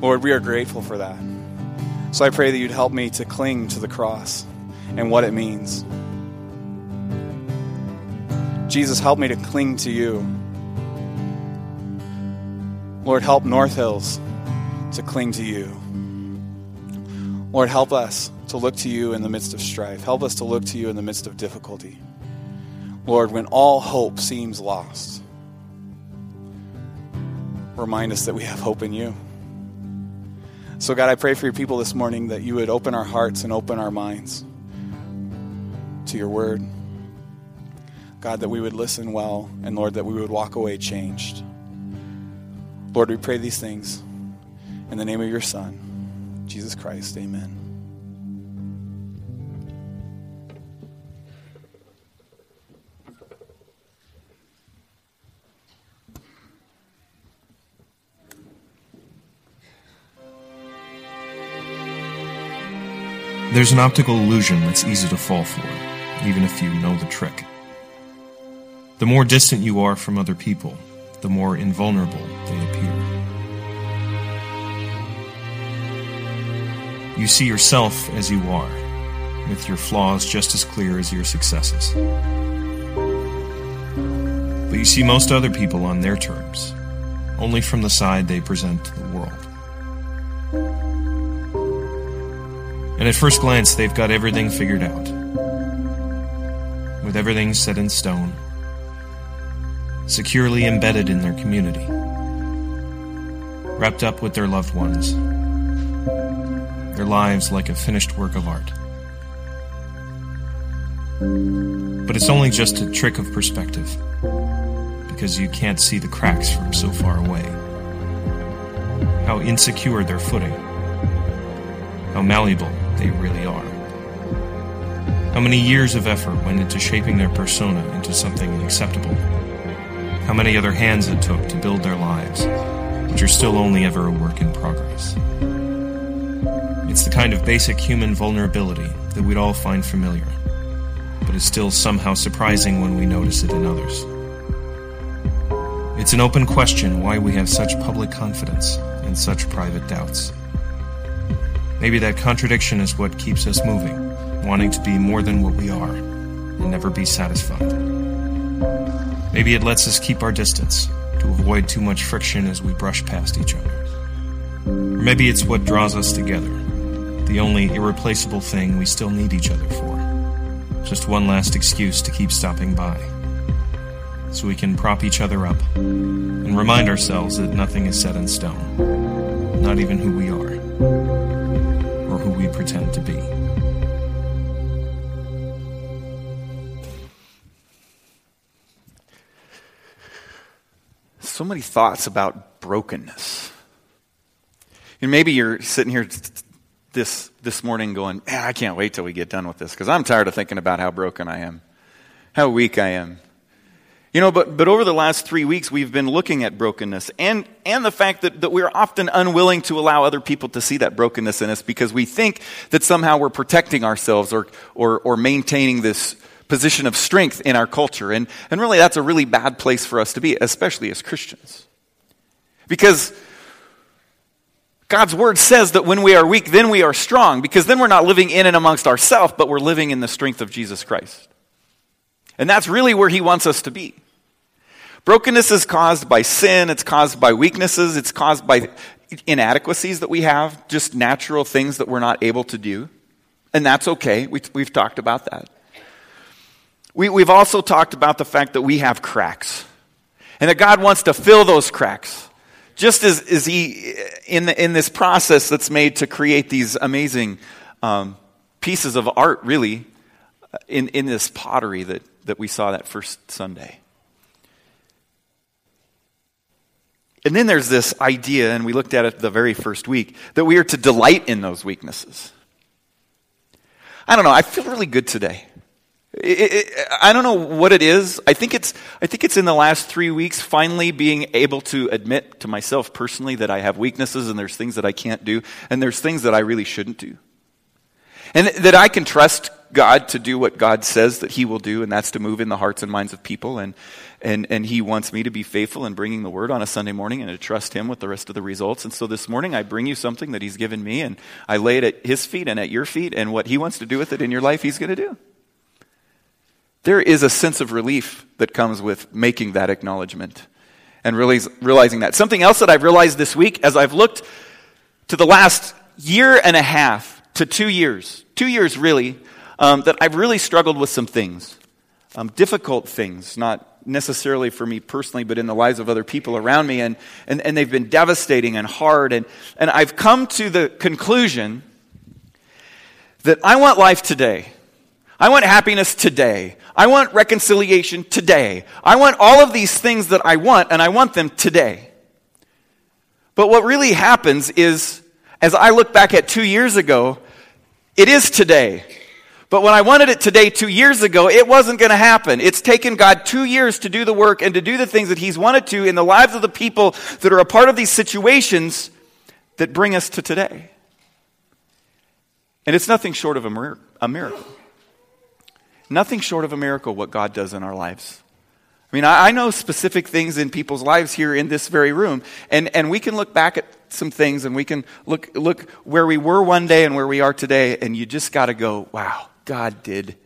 Lord, we are grateful for that. So I pray that you'd help me to cling to the cross and what it means. Jesus, help me to cling to you. Lord, help North Hills to cling to you. Lord, help us to look to you in the midst of strife. Help us to look to you in the midst of difficulty. Lord, when all hope seems lost, remind us that we have hope in you. So, God, I pray for your people this morning that you would open our hearts and open our minds to your word. God, that we would listen well, and Lord, that we would walk away changed. Lord, we pray these things in the name of your Son, Jesus Christ. Amen. There's an optical illusion that's easy to fall for, even if you know the trick. The more distant you are from other people, the more invulnerable they appear. You see yourself as you are, with your flaws just as clear as your successes. But you see most other people on their terms, only from the side they present to the world. And at first glance, they've got everything figured out. With everything set in stone, securely embedded in their community, wrapped up with their loved ones, their lives like a finished work of art. But it's only just a trick of perspective, because you can't see the cracks from so far away. How insecure their footing, how malleable they really are. How many years of effort went into shaping their persona into something acceptable? How many other hands it took to build their lives, which are still only ever a work in progress? It's the kind of basic human vulnerability that we'd all find familiar, but is still somehow surprising when we notice it in others. It's an open question why we have such public confidence and such private doubts. Maybe that contradiction is what keeps us moving, wanting to be more than what we are, and never be satisfied. Maybe it lets us keep our distance, to avoid too much friction as we brush past each other. Or maybe it's what draws us together, the only irreplaceable thing we still need each other for. Just one last excuse to keep stopping by. So we can prop each other up and remind ourselves that nothing is set in stone, not even who we are we pretend to be. So many thoughts about brokenness. And maybe you're sitting here this, this morning going, "Man, I can't wait till we get done with this because I'm tired of thinking about how broken I am, how weak I am. You know, but, but over the last three weeks, we've been looking at brokenness and, and the fact that, that we're often unwilling to allow other people to see that brokenness in us because we think that somehow we're protecting ourselves or, or, or maintaining this position of strength in our culture. And, and really, that's a really bad place for us to be, especially as Christians. Because God's word says that when we are weak, then we are strong, because then we're not living in and amongst ourselves, but we're living in the strength of Jesus Christ. And that's really where He wants us to be. Brokenness is caused by sin, it's caused by weaknesses, it's caused by inadequacies that we have, just natural things that we're not able to do. And that's okay. We, have talked about that. We, we've also talked about the fact that we have cracks and that God wants to fill those cracks. Just as, as He, in, the, in this process that's made to create these amazing um, pieces of art, really, in, in this pottery that, that we saw that first Sunday. And then there's this idea, and we looked at it the very first week, that we are to delight in those weaknesses. I don't know, I feel really good today. I don't know what it is. I think it's, I think it's in the last three weeks finally being able to admit to myself personally that I have weaknesses and there's things that I can't do and there's things that I really shouldn't do. And that I can trust God to do what God says that He will do, and that's to move in the hearts and minds of people. And, and, and He wants me to be faithful in bringing the word on a Sunday morning and to trust Him with the rest of the results. And so this morning I bring you something that He's given me, and I lay it at His feet and at your feet, and what He wants to do with it in your life, He's going to do. There is a sense of relief that comes with making that acknowledgement and realizing that. Something else that I've realized this week as I've looked to the last year and a half to two years, two years really, um, that I've really struggled with some things, um, difficult things, not necessarily for me personally, but in the lives of other people around me. And, and, and they've been devastating and hard. And, and I've come to the conclusion that I want life today. I want happiness today. I want reconciliation today. I want all of these things that I want, and I want them today. But what really happens is, as I look back at two years ago, it is today. But when I wanted it today two years ago, it wasn't going to happen. It's taken God two years to do the work and to do the things that He's wanted to in the lives of the people that are a part of these situations that bring us to today. And it's nothing short of a, miracle. Nothing short of a miracle what God does in our lives. I mean, I, I, know specific things in people's lives here in this very room, and, and we can look back at some things and we can look, look where we were one day and where we are today, and you just got to go, wow, God did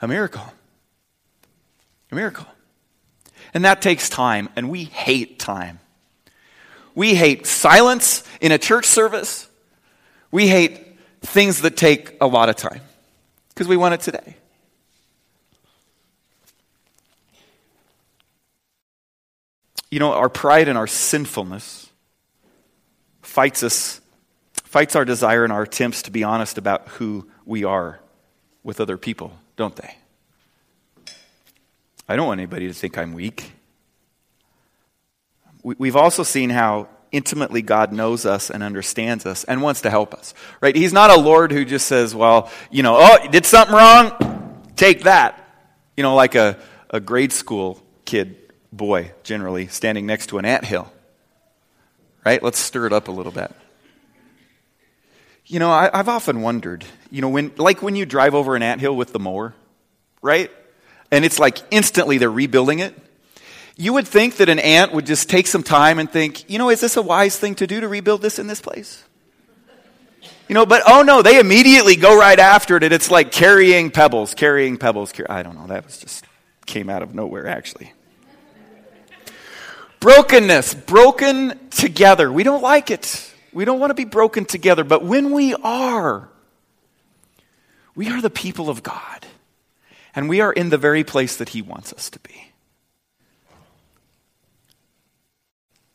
a miracle. A miracle. And that takes time, and we hate time. We hate silence in a church service. We hate things that take a lot of time because we want it today. You know, our pride and our sinfulness fights us, fights our desire and our attempts to be honest about who we are with other people, don't they? I don't want anybody to think I'm weak. We've also seen how intimately God knows us and understands us and wants to help us. Right? He's not a Lord who just says, well, you know, oh, you did something wrong? Take that. You know, like a, a grade school kid, boy, generally, standing next to an ant hill. Right? Let's stir it up a little bit. You know, I, have often wondered, you know, when, like when you drive over an ant hill with the mower, right? And it's like instantly they're rebuilding it you would think that an ant would just take some time and think, you know, is this a wise thing to do to rebuild this in this place? You know, but oh no, they immediately go right after it, and it's like carrying pebbles, carrying pebbles. I don't know, that was just came out of nowhere, actually. Brokenness, broken together. We don't like it. We don't want to be broken together, but when we are, we are the people of God, and we are in the very place that He wants us to be.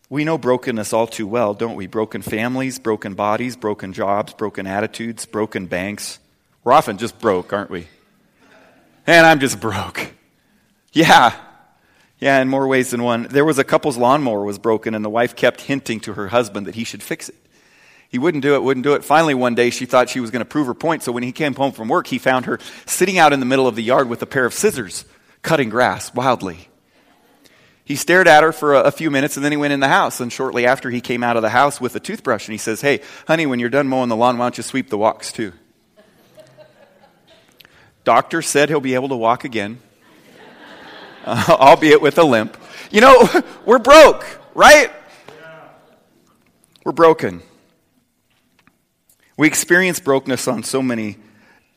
We know brokenness all too well, don't we? Broken families, broken bodies, broken jobs, broken attitudes, broken banks. We're often just broke, aren't we? And I'm just broke. Yeah. Yeah, in more ways than one. There was a couple's lawnmower was broken, and the wife kept hinting to her husband that he should fix it. He wouldn't do it, wouldn't do it. Finally, one day, she thought she was going to prove her point. So when he came home from work, he found her sitting out in the middle of the yard with a pair of scissors, cutting grass wildly. He stared at her for a, a, few minutes and then he went in the house. And shortly after, he came out of the house with a toothbrush and he says, Hey, honey, when you're done mowing the lawn, why don't you sweep the walks too? Doctor said he'll be able to walk again, uh, albeit with a limp. You know, we're broke, right? We're broken. We experience brokenness on so many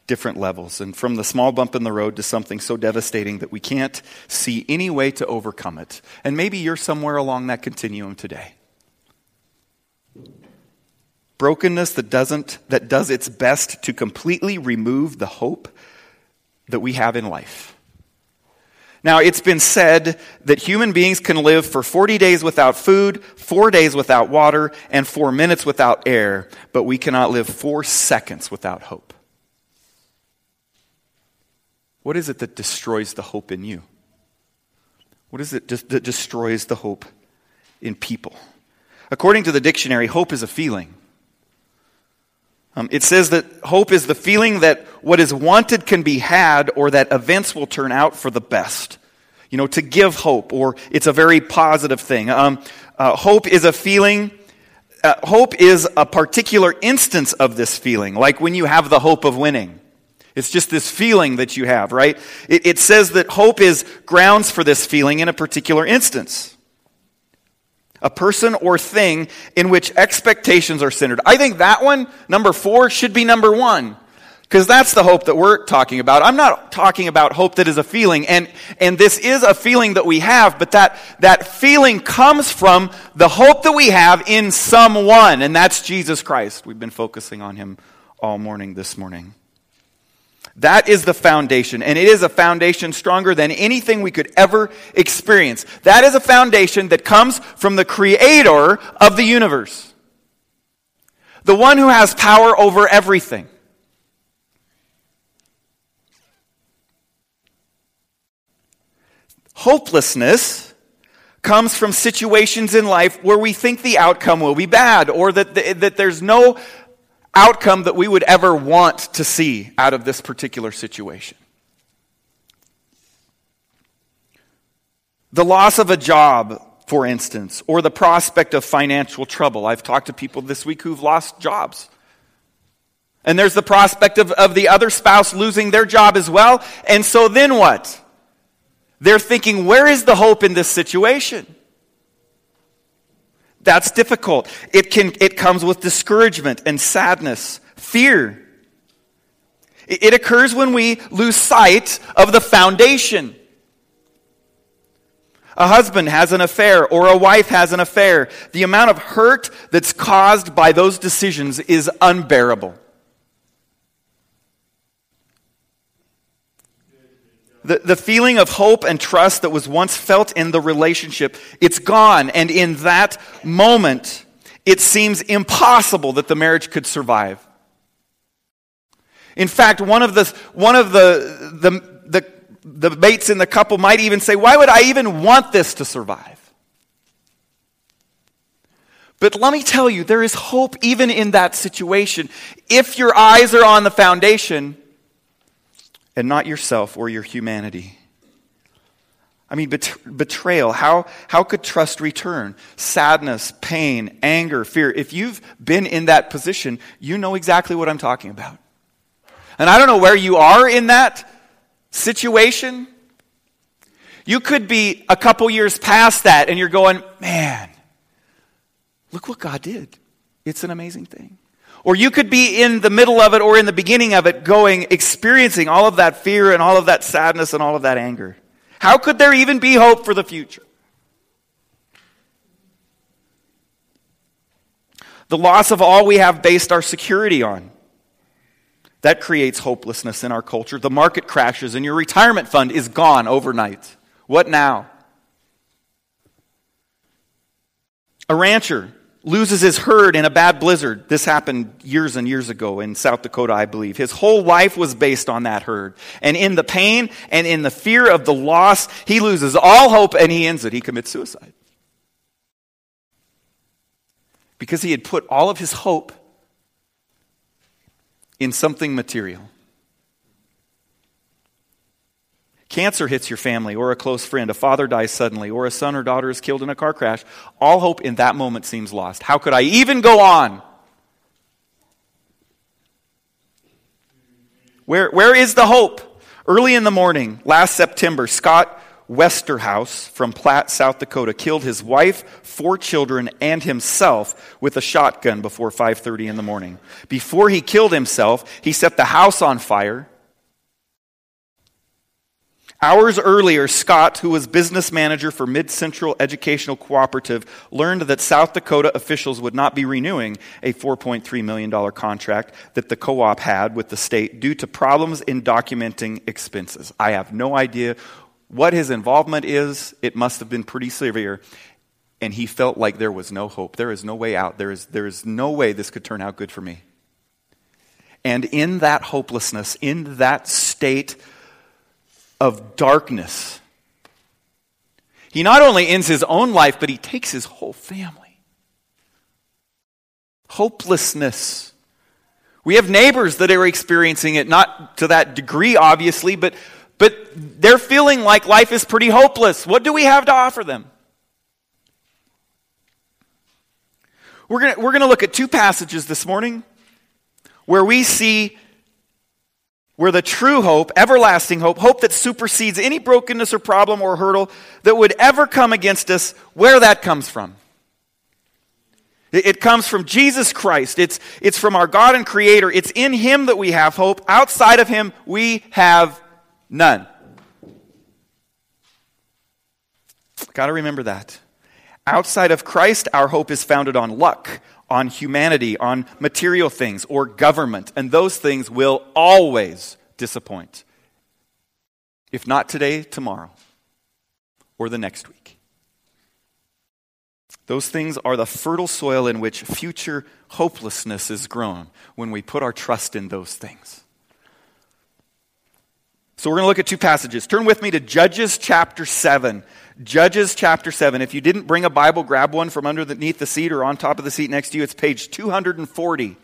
different levels, and from the small bump in the road to something so devastating that we can't see any way to overcome it. And maybe you're somewhere along that continuum today. Brokenness that doesn't that does its best to completely remove the hope that we have in life. Now, it's been said that human beings can live for 40 days without food, four days without water, and four minutes without air, but we cannot live four seconds without hope. What is it that destroys the hope in you? What is it that destroys the hope in people? According to the dictionary, hope is a feeling. Um, it says that hope is the feeling that what is wanted can be had or that events will turn out for the best. You know, to give hope, or it's a very positive thing. Um, uh, hope is a feeling, uh, hope is a particular instance of this feeling, like when you have the hope of winning. It's just this feeling that you have, right? It, it says that hope is grounds for this feeling in a particular instance. A person or thing in which expectations are centered. I think that one, number four, should be number one. Because that's the hope that we're talking about. I'm not talking about hope that is a feeling, and, and this is a feeling that we have, but that, that feeling comes from the hope that we have in someone, and that's Jesus Christ. We've been focusing on him all morning this morning. That is the foundation, and it is a foundation stronger than anything we could ever experience. That is a foundation that comes from the creator of the universe, the one who has power over everything. Hopelessness comes from situations in life where we think the outcome will be bad or that, the, that there's no outcome that we would ever want to see out of this particular situation. The loss of a job, for instance, or the prospect of financial trouble. I've talked to people this week who've lost jobs. And there's the prospect of, of the other spouse losing their job as well. And so then what? They're thinking, where is the hope in this situation? That's difficult. It, can, it comes with discouragement and sadness, fear. It, it occurs when we lose sight of the foundation. A husband has an affair or a wife has an affair. The amount of hurt that's caused by those decisions is unbearable. The, the feeling of hope and trust that was once felt in the relationship, it's gone. And in that moment, it seems impossible that the marriage could survive. In fact, one of the, one of the, the, the, the mates in the couple might even say, Why would I even want this to survive? But let me tell you, there is hope even in that situation. If your eyes are on the foundation, and not yourself or your humanity. I mean, bet- betrayal. How, how could trust return? Sadness, pain, anger, fear. If you've been in that position, you know exactly what I'm talking about. And I don't know where you are in that situation. You could be a couple years past that and you're going, man, look what God did. It's an amazing thing. Or you could be in the middle of it or in the beginning of it going, experiencing all of that fear and all of that sadness and all of that anger. How could there even be hope for the future? The loss of all we have based our security on. That creates hopelessness in our culture. The market crashes and your retirement fund is gone overnight. What now? A rancher loses his herd in a bad blizzard. This happened years and years ago in South Dakota, I believe. His whole life was based on that herd. And in the pain and in the fear of the loss, he loses all hope and he ends it. He commits suicide. Because he had put all of his hope in something material. Cancer hits your family or a close friend, a father dies suddenly, or a son or daughter is killed in a car crash. All hope in that moment seems lost. How could I even go on? Where, where is the hope? Early in the morning, last September, Scott Westerhuis from Platte, South Dakota, killed his wife, four children, and himself with a shotgun before 5:30 in the morning. Before he killed himself, he set the house on fire Hours earlier, Scott, who was business manager for Mid Central Educational Cooperative, learned that South Dakota officials would not be renewing a $4.3 million contract that the co op had with the state due to problems in documenting expenses. I have no idea what his involvement is. It must have been pretty severe. And he felt like there was no hope. There is no way out. There is, there is no way this could turn out good for me. And in that hopelessness, in that state, of darkness. He not only ends his own life, but he takes his whole family. Hopelessness. We have neighbors that are experiencing it, not to that degree, obviously, but, but they're feeling like life is pretty hopeless. What do we have to offer them? We're going we're going to look at two passages this morning where we see where the true hope, everlasting hope, hope that supersedes any brokenness or problem or hurdle that would ever come against us, where that comes from. It comes from Jesus Christ. It's, it's from our God and Creator. It's in Him that we have hope. Outside of Him, we have none. Got to remember that. Outside of Christ, our hope is founded on luck, on humanity, on material things, or government. And those things will always disappoint. If not today, tomorrow, or the next week. Those things are the fertile soil in which future hopelessness is grown when we put our trust in those things. So we're going to look at two passages. Turn with me to Judges chapter 7. Judges chapter 7. If you didn't bring a Bible, grab one from underneath the seat or on top of the seat next to you. It's page 240.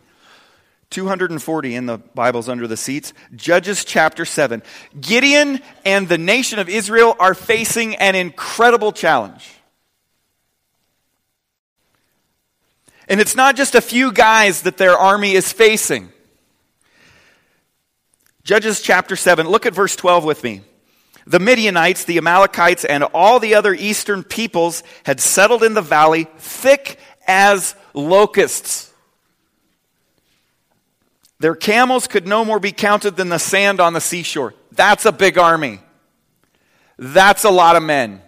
240 in the Bibles under the seats. Judges chapter 7. Gideon and the nation of Israel are facing an incredible challenge. And it's not just a few guys that their army is facing. Judges chapter 7, look at verse 12 with me. The Midianites, the Amalekites, and all the other eastern peoples had settled in the valley thick as locusts. Their camels could no more be counted than the sand on the seashore. That's a big army. That's a lot of men.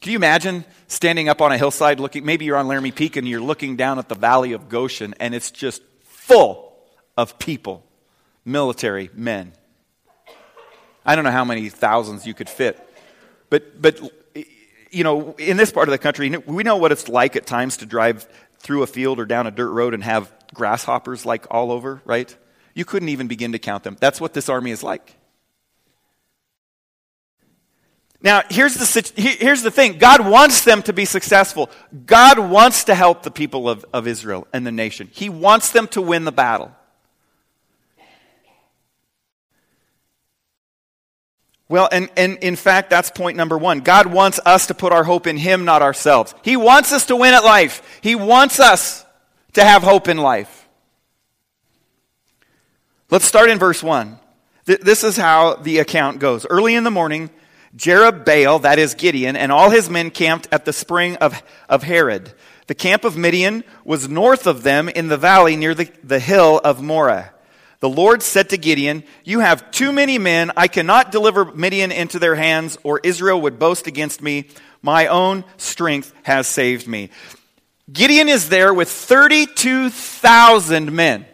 Can you imagine standing up on a hillside looking, maybe you're on Laramie Peak and you're looking down at the valley of Goshen and it's just full of people, military men. I don't know how many thousands you could fit. But, but you know, in this part of the country, we know what it's like at times to drive through a field or down a dirt road and have grasshoppers like all over, right? You couldn't even begin to count them. That's what this army is like. Now, here's the, here's the thing God wants them to be successful. God wants to help the people of, of Israel and the nation, He wants them to win the battle. Well, and, and in fact, that's point number one. God wants us to put our hope in Him, not ourselves. He wants us to win at life. He wants us to have hope in life. Let's start in verse 1. This is how the account goes. Early in the morning, Jerubbaal, that is Gideon, and all his men camped at the spring of, of Harod. The camp of Midian was north of them in the valley near the, the hill of Moreh. The Lord said to Gideon, You have too many men. I cannot deliver Midian into their hands, or Israel would boast against me. My own strength has saved me. Gideon is there with 32,000 men.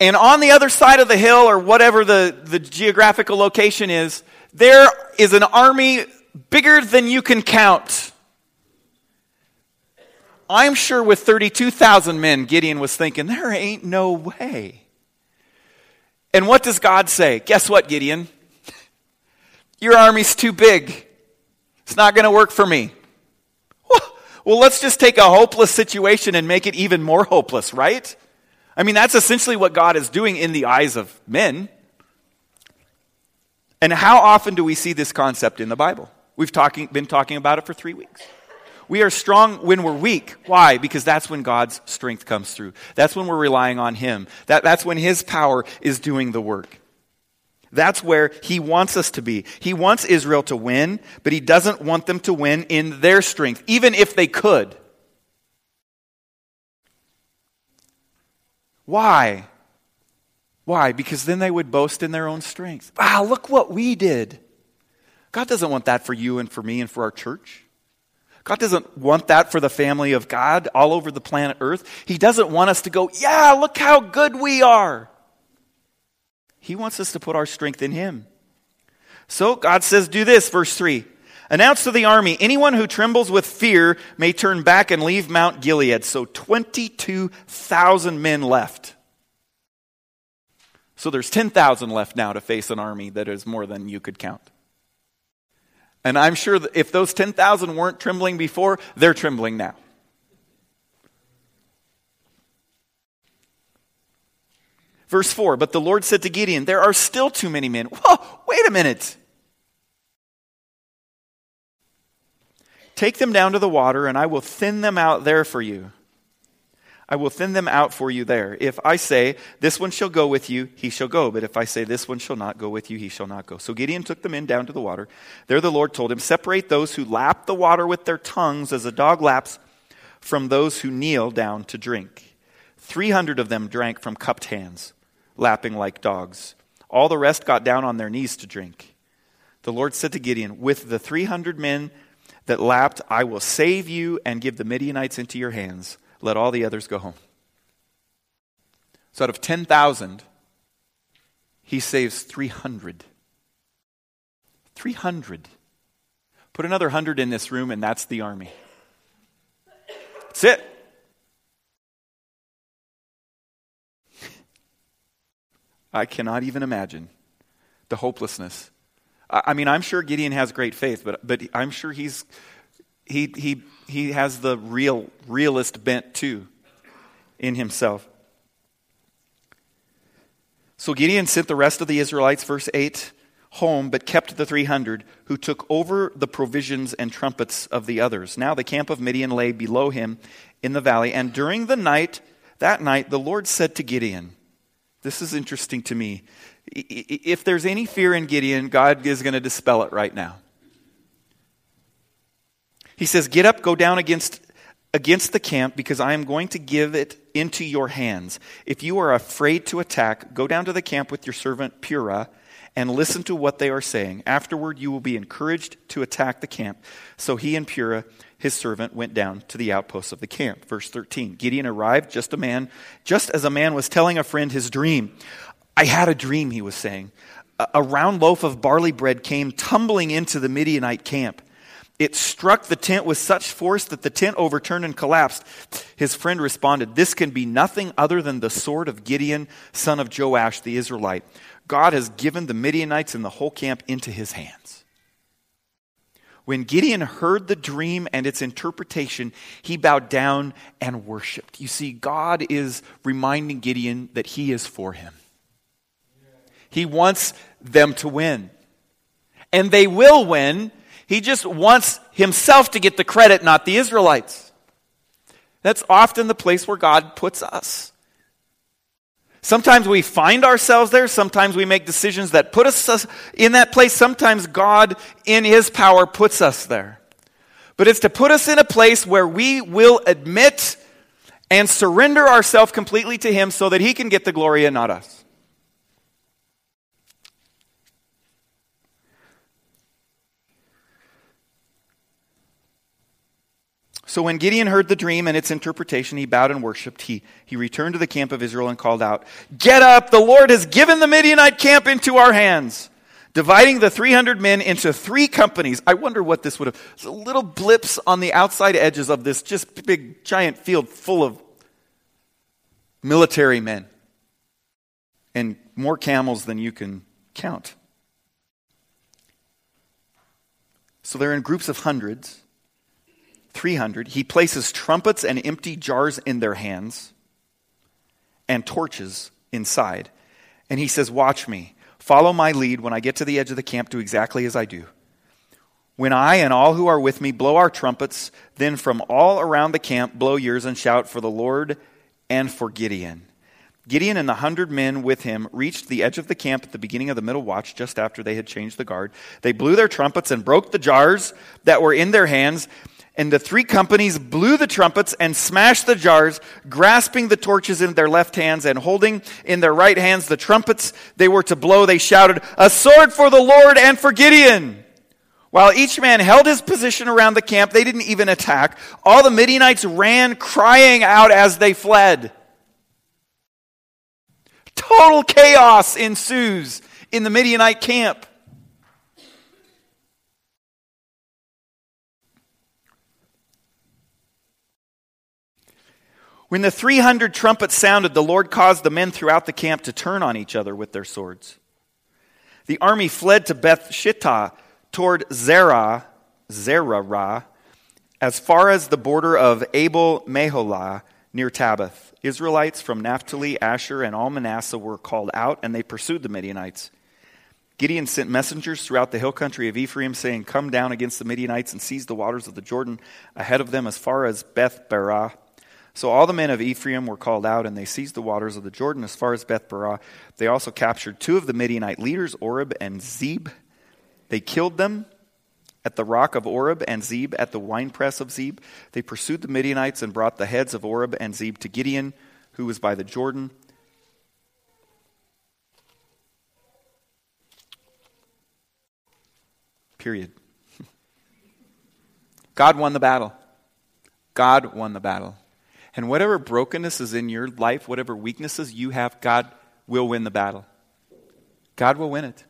And on the other side of the hill, or whatever the, the geographical location is, there is an army bigger than you can count. I'm sure with 32,000 men, Gideon was thinking, there ain't no way. And what does God say? Guess what, Gideon? Your army's too big. It's not going to work for me. Well, let's just take a hopeless situation and make it even more hopeless, right? I mean, that's essentially what God is doing in the eyes of men. And how often do we see this concept in the Bible? We've talking, been talking about it for three weeks. We are strong when we're weak. Why? Because that's when God's strength comes through. That's when we're relying on Him. That, that's when His power is doing the work. That's where He wants us to be. He wants Israel to win, but He doesn't want them to win in their strength, even if they could. Why? Why? Because then they would boast in their own strength. Wow, look what we did. God doesn't want that for you and for me and for our church. God doesn't want that for the family of God all over the planet Earth. He doesn't want us to go, yeah, look how good we are. He wants us to put our strength in Him. So God says, do this, verse 3. Announce to the army, anyone who trembles with fear may turn back and leave Mount Gilead. So 22,000 men left. So there's 10,000 left now to face an army that is more than you could count. And I'm sure that if those 10,000 weren't trembling before, they're trembling now. Verse 4 But the Lord said to Gideon, There are still too many men. Whoa, wait a minute. Take them down to the water, and I will thin them out there for you. I will thin them out for you there. If I say, This one shall go with you, he shall go. But if I say, This one shall not go with you, he shall not go. So Gideon took the men down to the water. There the Lord told him, Separate those who lap the water with their tongues as a dog laps from those who kneel down to drink. Three hundred of them drank from cupped hands, lapping like dogs. All the rest got down on their knees to drink. The Lord said to Gideon, With the three hundred men that lapped, I will save you and give the Midianites into your hands let all the others go home. So out of 10,000, he saves 300. 300. Put another 100 in this room, and that's the army. That's it. I cannot even imagine the hopelessness. I mean, I'm sure Gideon has great faith, but, but I'm sure he's, he, he he has the real realist bent too in himself. So Gideon sent the rest of the Israelites, verse 8, home, but kept the 300 who took over the provisions and trumpets of the others. Now the camp of Midian lay below him in the valley, and during the night, that night, the Lord said to Gideon, This is interesting to me. If there's any fear in Gideon, God is going to dispel it right now. He says, Get up, go down against, against the camp, because I am going to give it into your hands. If you are afraid to attack, go down to the camp with your servant Purah and listen to what they are saying. Afterward, you will be encouraged to attack the camp. So he and Purah, his servant, went down to the outposts of the camp. Verse 13 Gideon arrived just a man, just as a man was telling a friend his dream. I had a dream, he was saying. A round loaf of barley bread came tumbling into the Midianite camp. It struck the tent with such force that the tent overturned and collapsed. His friend responded, This can be nothing other than the sword of Gideon, son of Joash the Israelite. God has given the Midianites and the whole camp into his hands. When Gideon heard the dream and its interpretation, he bowed down and worshiped. You see, God is reminding Gideon that he is for him. He wants them to win. And they will win he just wants himself to get the credit, not the Israelites. That's often the place where God puts us. Sometimes we find ourselves there. Sometimes we make decisions that put us in that place. Sometimes God, in His power, puts us there. But it's to put us in a place where we will admit and surrender ourselves completely to Him so that He can get the glory and not us. So when Gideon heard the dream and its interpretation, he bowed and worshiped. He, he returned to the camp of Israel and called out, Get up! The Lord has given the Midianite camp into our hands. Dividing the 300 men into three companies. I wonder what this would have. little blips on the outside edges of this just big, giant field full of military men. And more camels than you can count. So they're in groups of hundreds. 300, he places trumpets and empty jars in their hands and torches inside. And he says, Watch me. Follow my lead. When I get to the edge of the camp, do exactly as I do. When I and all who are with me blow our trumpets, then from all around the camp blow yours and shout for the Lord and for Gideon. Gideon and the hundred men with him reached the edge of the camp at the beginning of the middle watch, just after they had changed the guard. They blew their trumpets and broke the jars that were in their hands and the three companies blew the trumpets and smashed the jars, grasping the torches in their left hands and holding in their right hands the trumpets they were to blow. They shouted, A sword for the Lord and for Gideon! While each man held his position around the camp, they didn't even attack. All the Midianites ran, crying out as they fled. Total chaos ensues in the Midianite camp. When the 300 trumpets sounded, the Lord caused the men throughout the camp to turn on each other with their swords. The army fled to Beth Shittah toward Zerah, Zerah, as far as the border of Abel Meholah near Tabbath. Israelites from Naphtali, Asher, and all Manasseh were called out, and they pursued the Midianites. Gideon sent messengers throughout the hill country of Ephraim, saying, Come down against the Midianites and seize the waters of the Jordan ahead of them as far as Beth Barah So all the men of Ephraim were called out, and they seized the waters of the Jordan as far as Beth Barah. They also captured two of the Midianite leaders, Oreb and Zeb. They killed them at the rock of Oreb and Zeb at the winepress of Zeb. They pursued the Midianites and brought the heads of Oreb and Zeb to Gideon, who was by the Jordan. Period. God won the battle. God won the battle. And whatever brokenness is in your life, whatever weaknesses you have, God will win the battle. God will win it.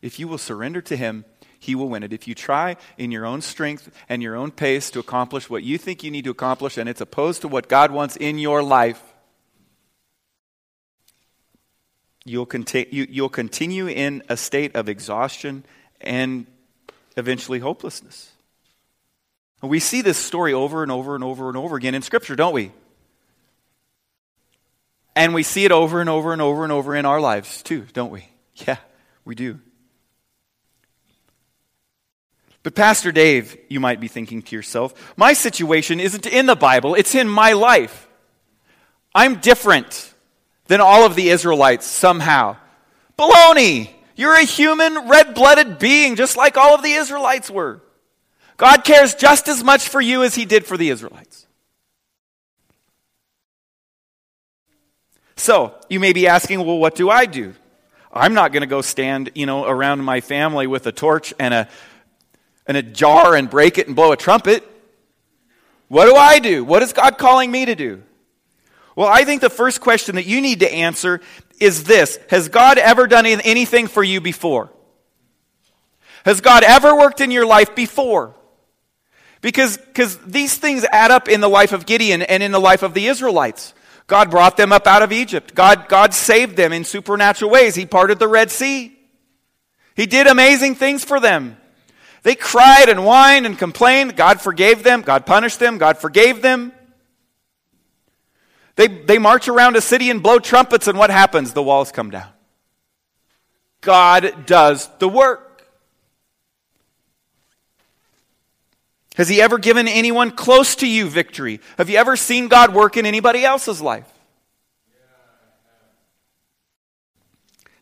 If you will surrender to Him, He will win it. If you try in your own strength and your own pace to accomplish what you think you need to accomplish, and it's opposed to what God wants in your life, you'll, conti- you, you'll continue in a state of exhaustion and eventually hopelessness. We see this story over and over and over and over again in Scripture, don't we? And we see it over and over and over and over in our lives too, don't we? Yeah, we do. But, Pastor Dave, you might be thinking to yourself, my situation isn't in the Bible, it's in my life. I'm different than all of the Israelites somehow. Baloney! You're a human, red blooded being, just like all of the Israelites were. God cares just as much for you as he did for the Israelites. So, you may be asking, well, what do I do? I'm not going to go stand, you know, around my family with a torch and a, and a jar and break it and blow a trumpet. What do I do? What is God calling me to do? Well, I think the first question that you need to answer is this Has God ever done anything for you before? Has God ever worked in your life before? Because because these things add up in the life of Gideon and in the life of the Israelites. God brought them up out of Egypt. God, God saved them in supernatural ways. He parted the Red Sea. He did amazing things for them. They cried and whined and complained. God forgave them. God punished them. God forgave them. They, they march around a city and blow trumpets, and what happens? The walls come down. God does the work. Has He ever given anyone close to you victory? Have you ever seen God work in anybody else's life?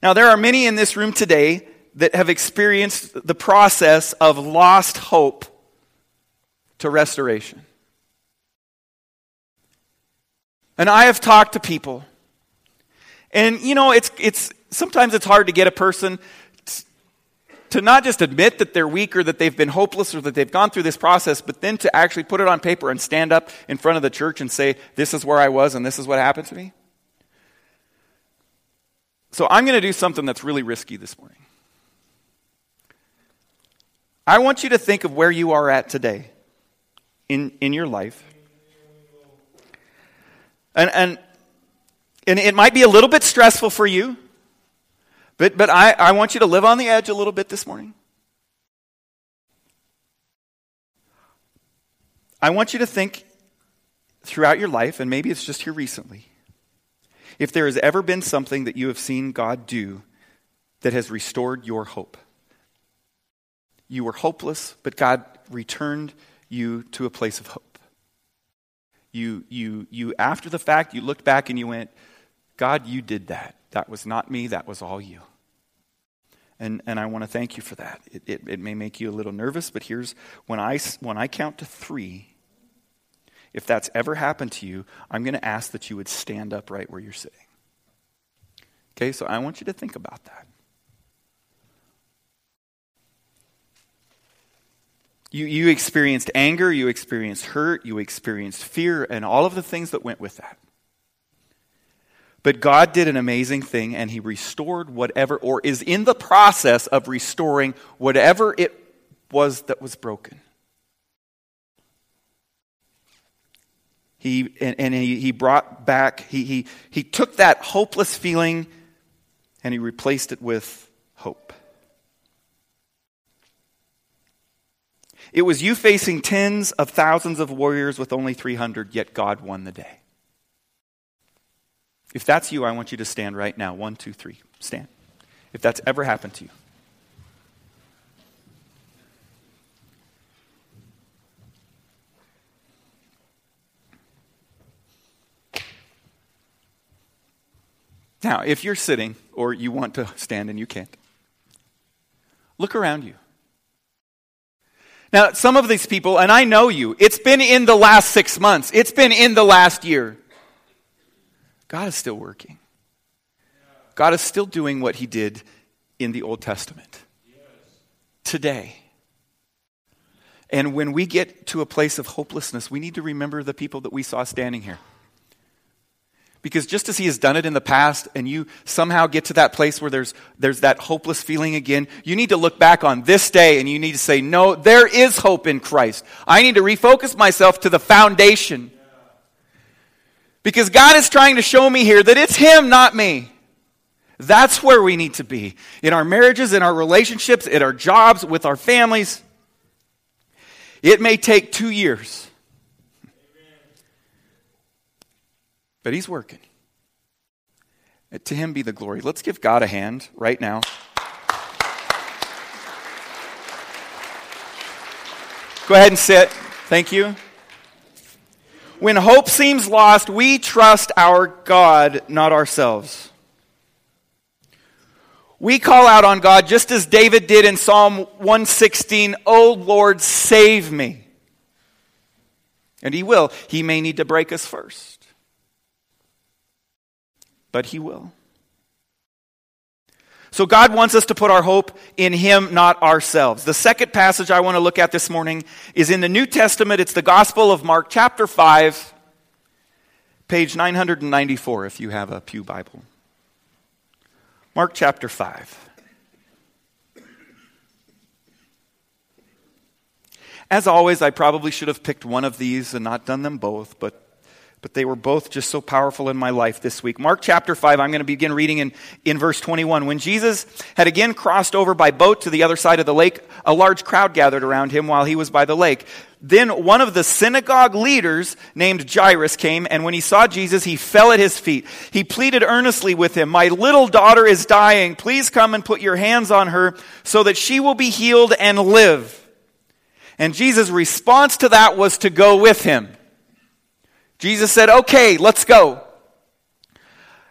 Now, there are many in this room today that have experienced the process of lost hope to restoration. And I have talked to people. And you know, it's it's sometimes it's hard to get a person to not just admit that they're weak or that they've been hopeless or that they've gone through this process, but then to actually put it on paper and stand up in front of the church and say, This is where I was and this is what happened to me. So I'm going to do something that's really risky this morning. I want you to think of where you are at today in, in your life. And, and, and it might be a little bit stressful for you. But, but I, I want you to live on the edge a little bit this morning. I want you to think throughout your life, and maybe it's just here recently, if there has ever been something that you have seen God do that has restored your hope. You were hopeless, but God returned you to a place of hope. You, you, you, after the fact, you looked back and you went, God, you did that. That was not me, that was all you. And, and I want to thank you for that. It, it, it may make you a little nervous, but here's when I, when I count to three, if that's ever happened to you, I'm going to ask that you would stand up right where you're sitting. Okay, so I want you to think about that. You, you experienced anger, you experienced hurt, you experienced fear, and all of the things that went with that. But God did an amazing thing and He restored whatever, or is in the process of restoring whatever it was that was broken. He, and, and he, he brought back, he, he, he took that hopeless feeling and he replaced it with hope. It was you facing tens of thousands of warriors with only 300, yet God won the day. If that's you, I want you to stand right now. One, two, three, stand. If that's ever happened to you. Now, if you're sitting or you want to stand and you can't, look around you. Now, some of these people, and I know you, it's been in the last six months, it's been in the last year. God is still working. God is still doing what he did in the Old Testament today. And when we get to a place of hopelessness, we need to remember the people that we saw standing here. Because just as he has done it in the past, and you somehow get to that place where there's, there's that hopeless feeling again, you need to look back on this day and you need to say, No, there is hope in Christ. I need to refocus myself to the foundation. Because God is trying to show me here that it's Him, not me. That's where we need to be in our marriages, in our relationships, in our jobs, with our families. It may take two years, but He's working. To Him be the glory. Let's give God a hand right now. Go ahead and sit. Thank you. When hope seems lost, we trust our God, not ourselves. We call out on God just as David did in Psalm 116, Oh Lord, save me. And He will. He may need to break us first, but He will. So God wants us to put our hope in Him, not ourselves. The second passage I want to look at this morning is in the New Testament. It's the Gospel of Mark, chapter 5, page 994, if you have a Pew Bible. Mark chapter 5. As always, I probably should have picked one of these and not done them both, but, but they were both just so powerful in my life this week. Mark chapter 5, I'm going to begin reading in, in verse 21. When Jesus had again crossed over by boat to the other side of the lake, a large crowd gathered around him while he was by the lake. Then one of the synagogue leaders named Jairus came, and when he saw Jesus, he fell at his feet. He pleaded earnestly with him, My little daughter is dying. Please come and put your hands on her so that she will be healed and live. And Jesus' response to that was to go with him. Jesus said, Okay, let's go.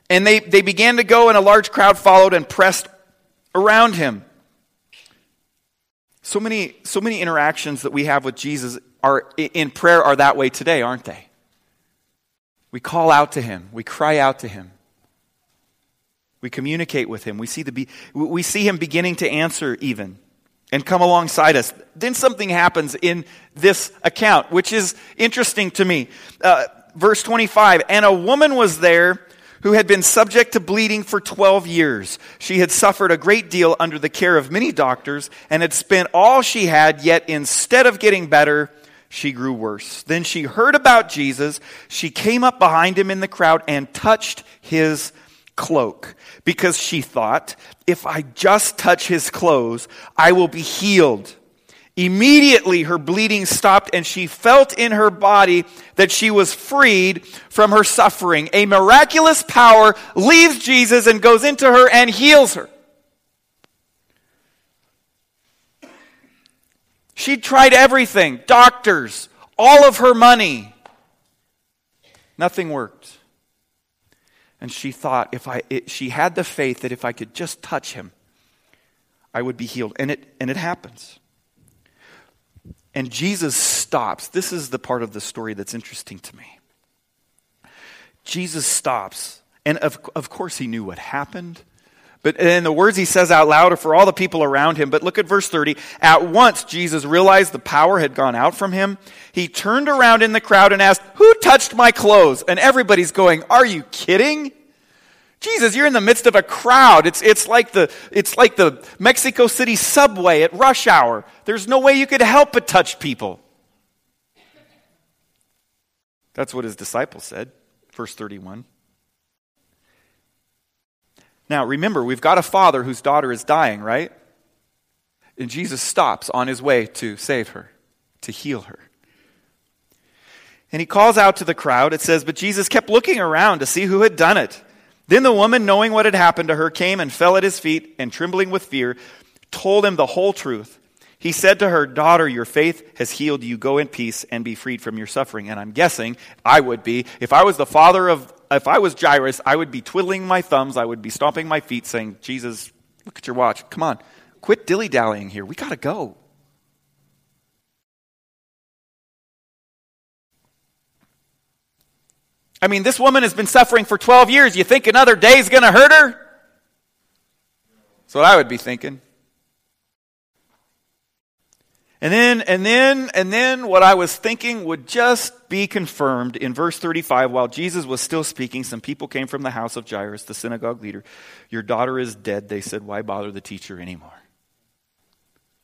And they, they began to go, and a large crowd followed and pressed around him. So many, so many interactions that we have with Jesus are in prayer are that way today, aren't they? We call out to him, we cry out to him. We communicate with him. We see, the, we see him beginning to answer even and come alongside us. Then something happens in this account, which is interesting to me. Uh, verse 25, and a woman was there who had been subject to bleeding for 12 years. She had suffered a great deal under the care of many doctors and had spent all she had, yet instead of getting better, she grew worse. Then she heard about Jesus. She came up behind him in the crowd and touched his cloak because she thought, if I just touch his clothes, I will be healed. Immediately her bleeding stopped and she felt in her body that she was freed from her suffering. A miraculous power leaves Jesus and goes into her and heals her. She tried everything doctors, all of her money. Nothing worked. And she thought if I it, she had the faith that if I could just touch him, I would be healed. And it and it happens. And Jesus stops. This is the part of the story that's interesting to me. Jesus stops. And of, of course, he knew what happened. But and the words he says out loud are for all the people around him. But look at verse 30. At once, Jesus realized the power had gone out from him. He turned around in the crowd and asked, Who touched my clothes? And everybody's going, Are you kidding? Jesus, you're in the midst of a crowd. It's, it's, like the, it's like the Mexico City subway at rush hour. There's no way you could help but touch people. That's what his disciples said, verse 31. Now, remember, we've got a father whose daughter is dying, right? And Jesus stops on his way to save her, to heal her. And he calls out to the crowd. It says, But Jesus kept looking around to see who had done it. Then the woman, knowing what had happened to her, came and fell at his feet, and trembling with fear, told him the whole truth. He said to her, Daughter, your faith has healed you. Go in peace and be freed from your suffering. And I'm guessing I would be, if I was the father of if I was Jairus, I would be twiddling my thumbs, I would be stomping my feet saying, Jesus, look at your watch. Come on, quit dilly dallying here. We got to go. I mean, this woman has been suffering for 12 years. You think another day is going to hurt her? That's what I would be thinking. And then, and then, and then what I was thinking would just be confirmed in verse 35. While Jesus was still speaking, some people came from the house of Jairus, the synagogue leader. Your daughter is dead. They said, Why bother the teacher anymore?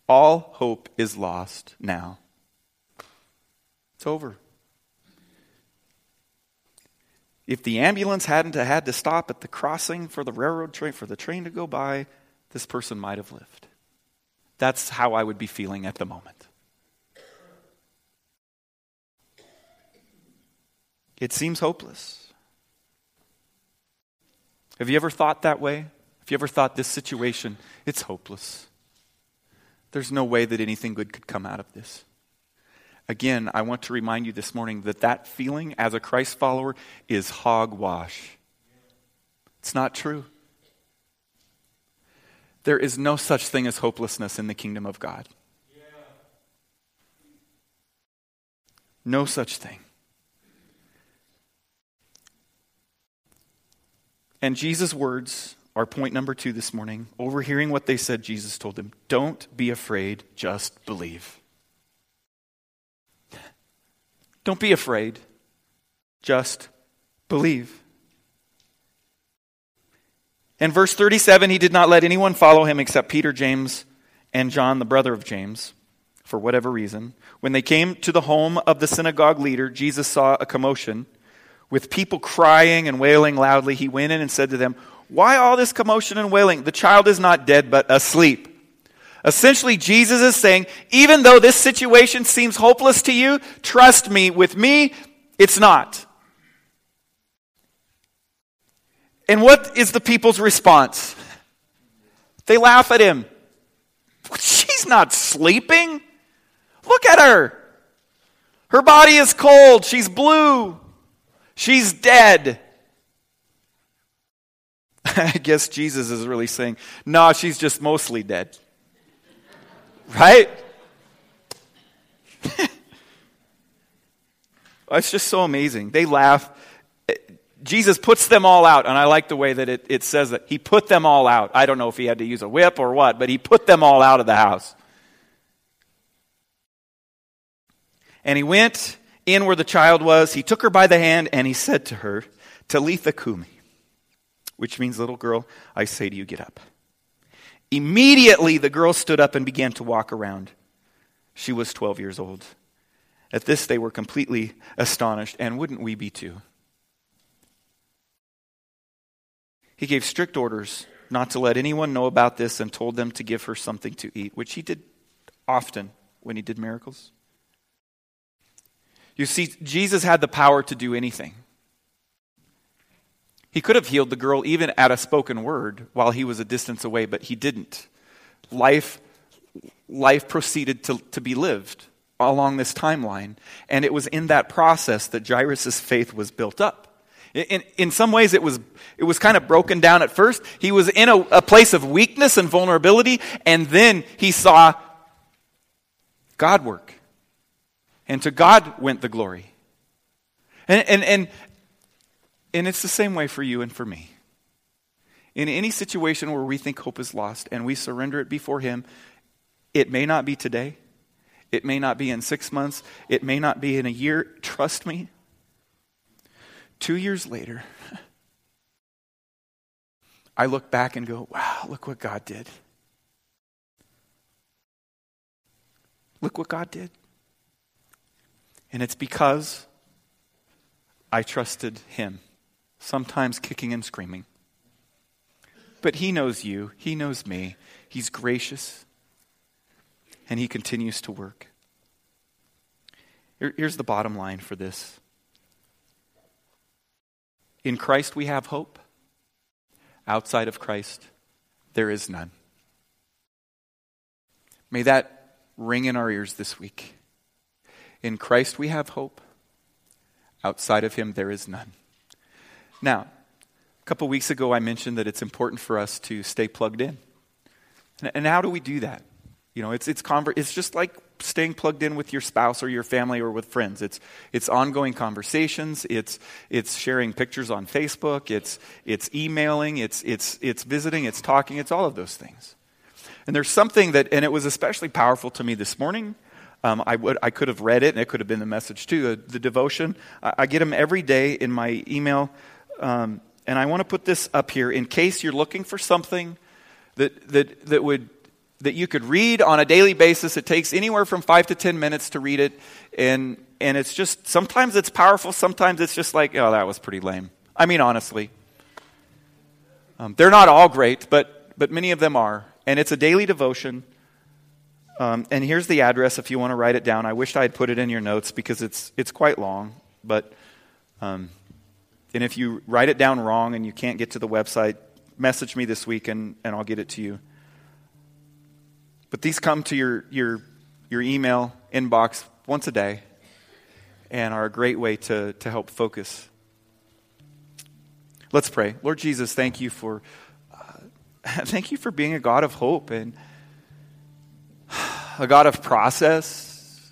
All hope is lost now. It's over. If the ambulance hadn't had to stop at the crossing for the railroad train, for the train to go by, this person might have lived. That's how I would be feeling at the moment. It seems hopeless. Have you ever thought that way? Have you ever thought this situation, it's hopeless? There's no way that anything good could come out of this. Again, I want to remind you this morning that that feeling as a Christ follower is hogwash. It's not true. There is no such thing as hopelessness in the kingdom of God. No such thing. And Jesus' words are point number two this morning. Overhearing what they said, Jesus told them, Don't be afraid, just believe. Don't be afraid, just believe. In verse 37, he did not let anyone follow him except Peter, James, and John, the brother of James, for whatever reason. When they came to the home of the synagogue leader, Jesus saw a commotion with people crying and wailing loudly. He went in and said to them, Why all this commotion and wailing? The child is not dead, but asleep. Essentially, Jesus is saying, even though this situation seems hopeless to you, trust me, with me, it's not. And what is the people's response? They laugh at him. She's not sleeping. Look at her. Her body is cold. She's blue. She's dead. I guess Jesus is really saying, no, she's just mostly dead. Right? it's just so amazing. They laugh. Jesus puts them all out, and I like the way that it, it says that. He put them all out. I don't know if he had to use a whip or what, but he put them all out of the house. And he went in where the child was. He took her by the hand, and he said to her, Talitha Kumi, which means, little girl, I say to you, get up. Immediately the girl stood up and began to walk around. She was 12 years old. At this, they were completely astonished, and wouldn't we be too? He gave strict orders not to let anyone know about this and told them to give her something to eat, which he did often when he did miracles. You see, Jesus had the power to do anything. He could have healed the girl even at a spoken word while he was a distance away, but he didn't. Life, life proceeded to, to be lived along this timeline, and it was in that process that Jairus' faith was built up. In, in some ways, it was, it was kind of broken down at first. He was in a, a place of weakness and vulnerability, and then he saw God work. And to God went the glory. And, and, and, and it's the same way for you and for me. In any situation where we think hope is lost and we surrender it before Him, it may not be today. It may not be in six months. It may not be in a year. Trust me, Two years later, I look back and go, wow, look what God did. Look what God did. And it's because I trusted Him, sometimes kicking and screaming. But He knows you, He knows me. He's gracious, and He continues to work. here's the bottom line for this in Christ we have hope. Outside of Christ, there is none. May that ring in our ears this week. In Christ we have hope. Outside of him, there is none. Now, a couple weeks ago, I mentioned that it's important for us to stay plugged in. And, how do we do that? You know, it's, it's, conver- it's just like staying plugged in with your spouse or your family or with friends. It's, it's ongoing conversations. It's, it's sharing pictures on Facebook. It's, it's emailing. It's, it's, it's visiting. It's talking. It's all of those things. And there's something that, and it was especially powerful to me this morning. Um, I, would, I could have read it, and it could have been the message too. The, the devotion, I, I, get them every day in my email. Um, and I want to put this up here in case you're looking for something that, that, that would that you could read on a daily basis. It takes anywhere from five to ten minutes to read it, and and it's just sometimes it's powerful, sometimes it's just like, oh, that was pretty lame. I mean, honestly, um, they're not all great, but but many of them are, and it's a daily devotion. Um, and here's the address if you want to write it down. I wish I had put it in your notes because it's it's quite long, but. Um, and if you write it down wrong and you can't get to the website, message me this week and, and I'll get it to you. But these come to your, your, your email inbox once a day and are a great way to, to help focus. Let's pray. Lord Jesus, thank you for uh, thank you for being a God of hope and a God of process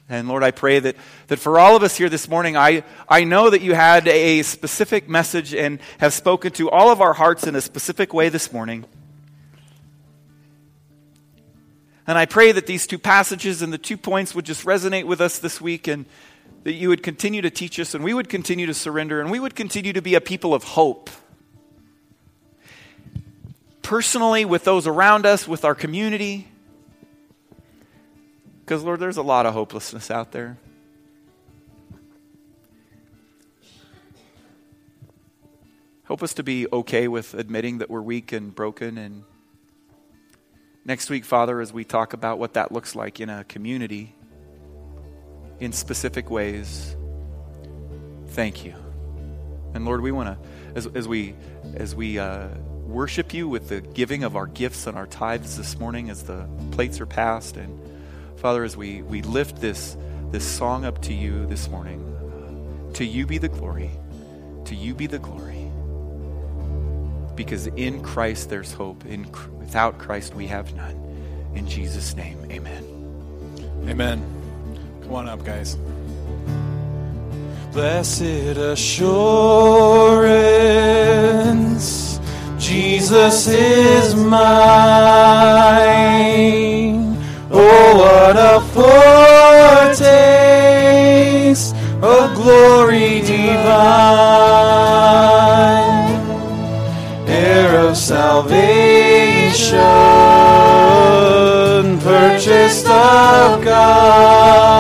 and Lord, I pray that, that for all of us here this morning, I, I know that you had a specific message and have spoken to all of our hearts in a specific way this morning. And I pray that these two passages and the two points would just resonate with us this week and that you would continue to teach us and we would continue to surrender and we would continue to be a people of hope. Personally, with those around us, with our community because, Lord, there's a lot of hopelessness out there. Help us to be okay with admitting that we're weak and broken. And next week, Father, as we talk about what that looks like in a community in specific ways, thank you. And Lord, we want to, as, as we, as we uh, worship you with the giving of our gifts and our tithes this morning, as the plates are passed and Father, as we, we lift this, this song up to you this morning, uh, to you be the glory. To you be the glory. Because in Christ there's hope. In, without Christ we have none. In Jesus' name, amen. Amen. Come on up, guys. Blessed assurance, Jesus is mine. Oh, what a foretaste of glory divine, heir of salvation, purchased of God,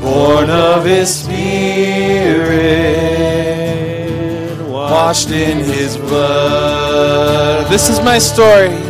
born of His Spirit, washed in His blood. This is my story.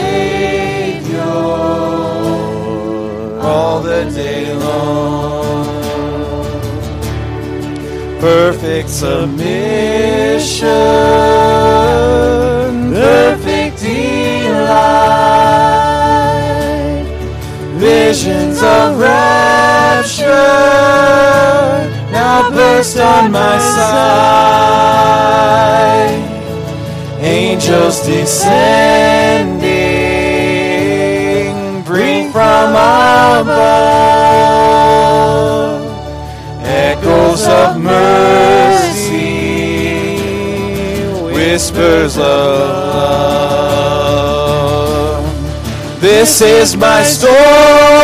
Perfect submission, perfect delight, visions of rapture now burst on my sight. Angels descending, bring from above echoes of mercy, whispers of love. This is my story.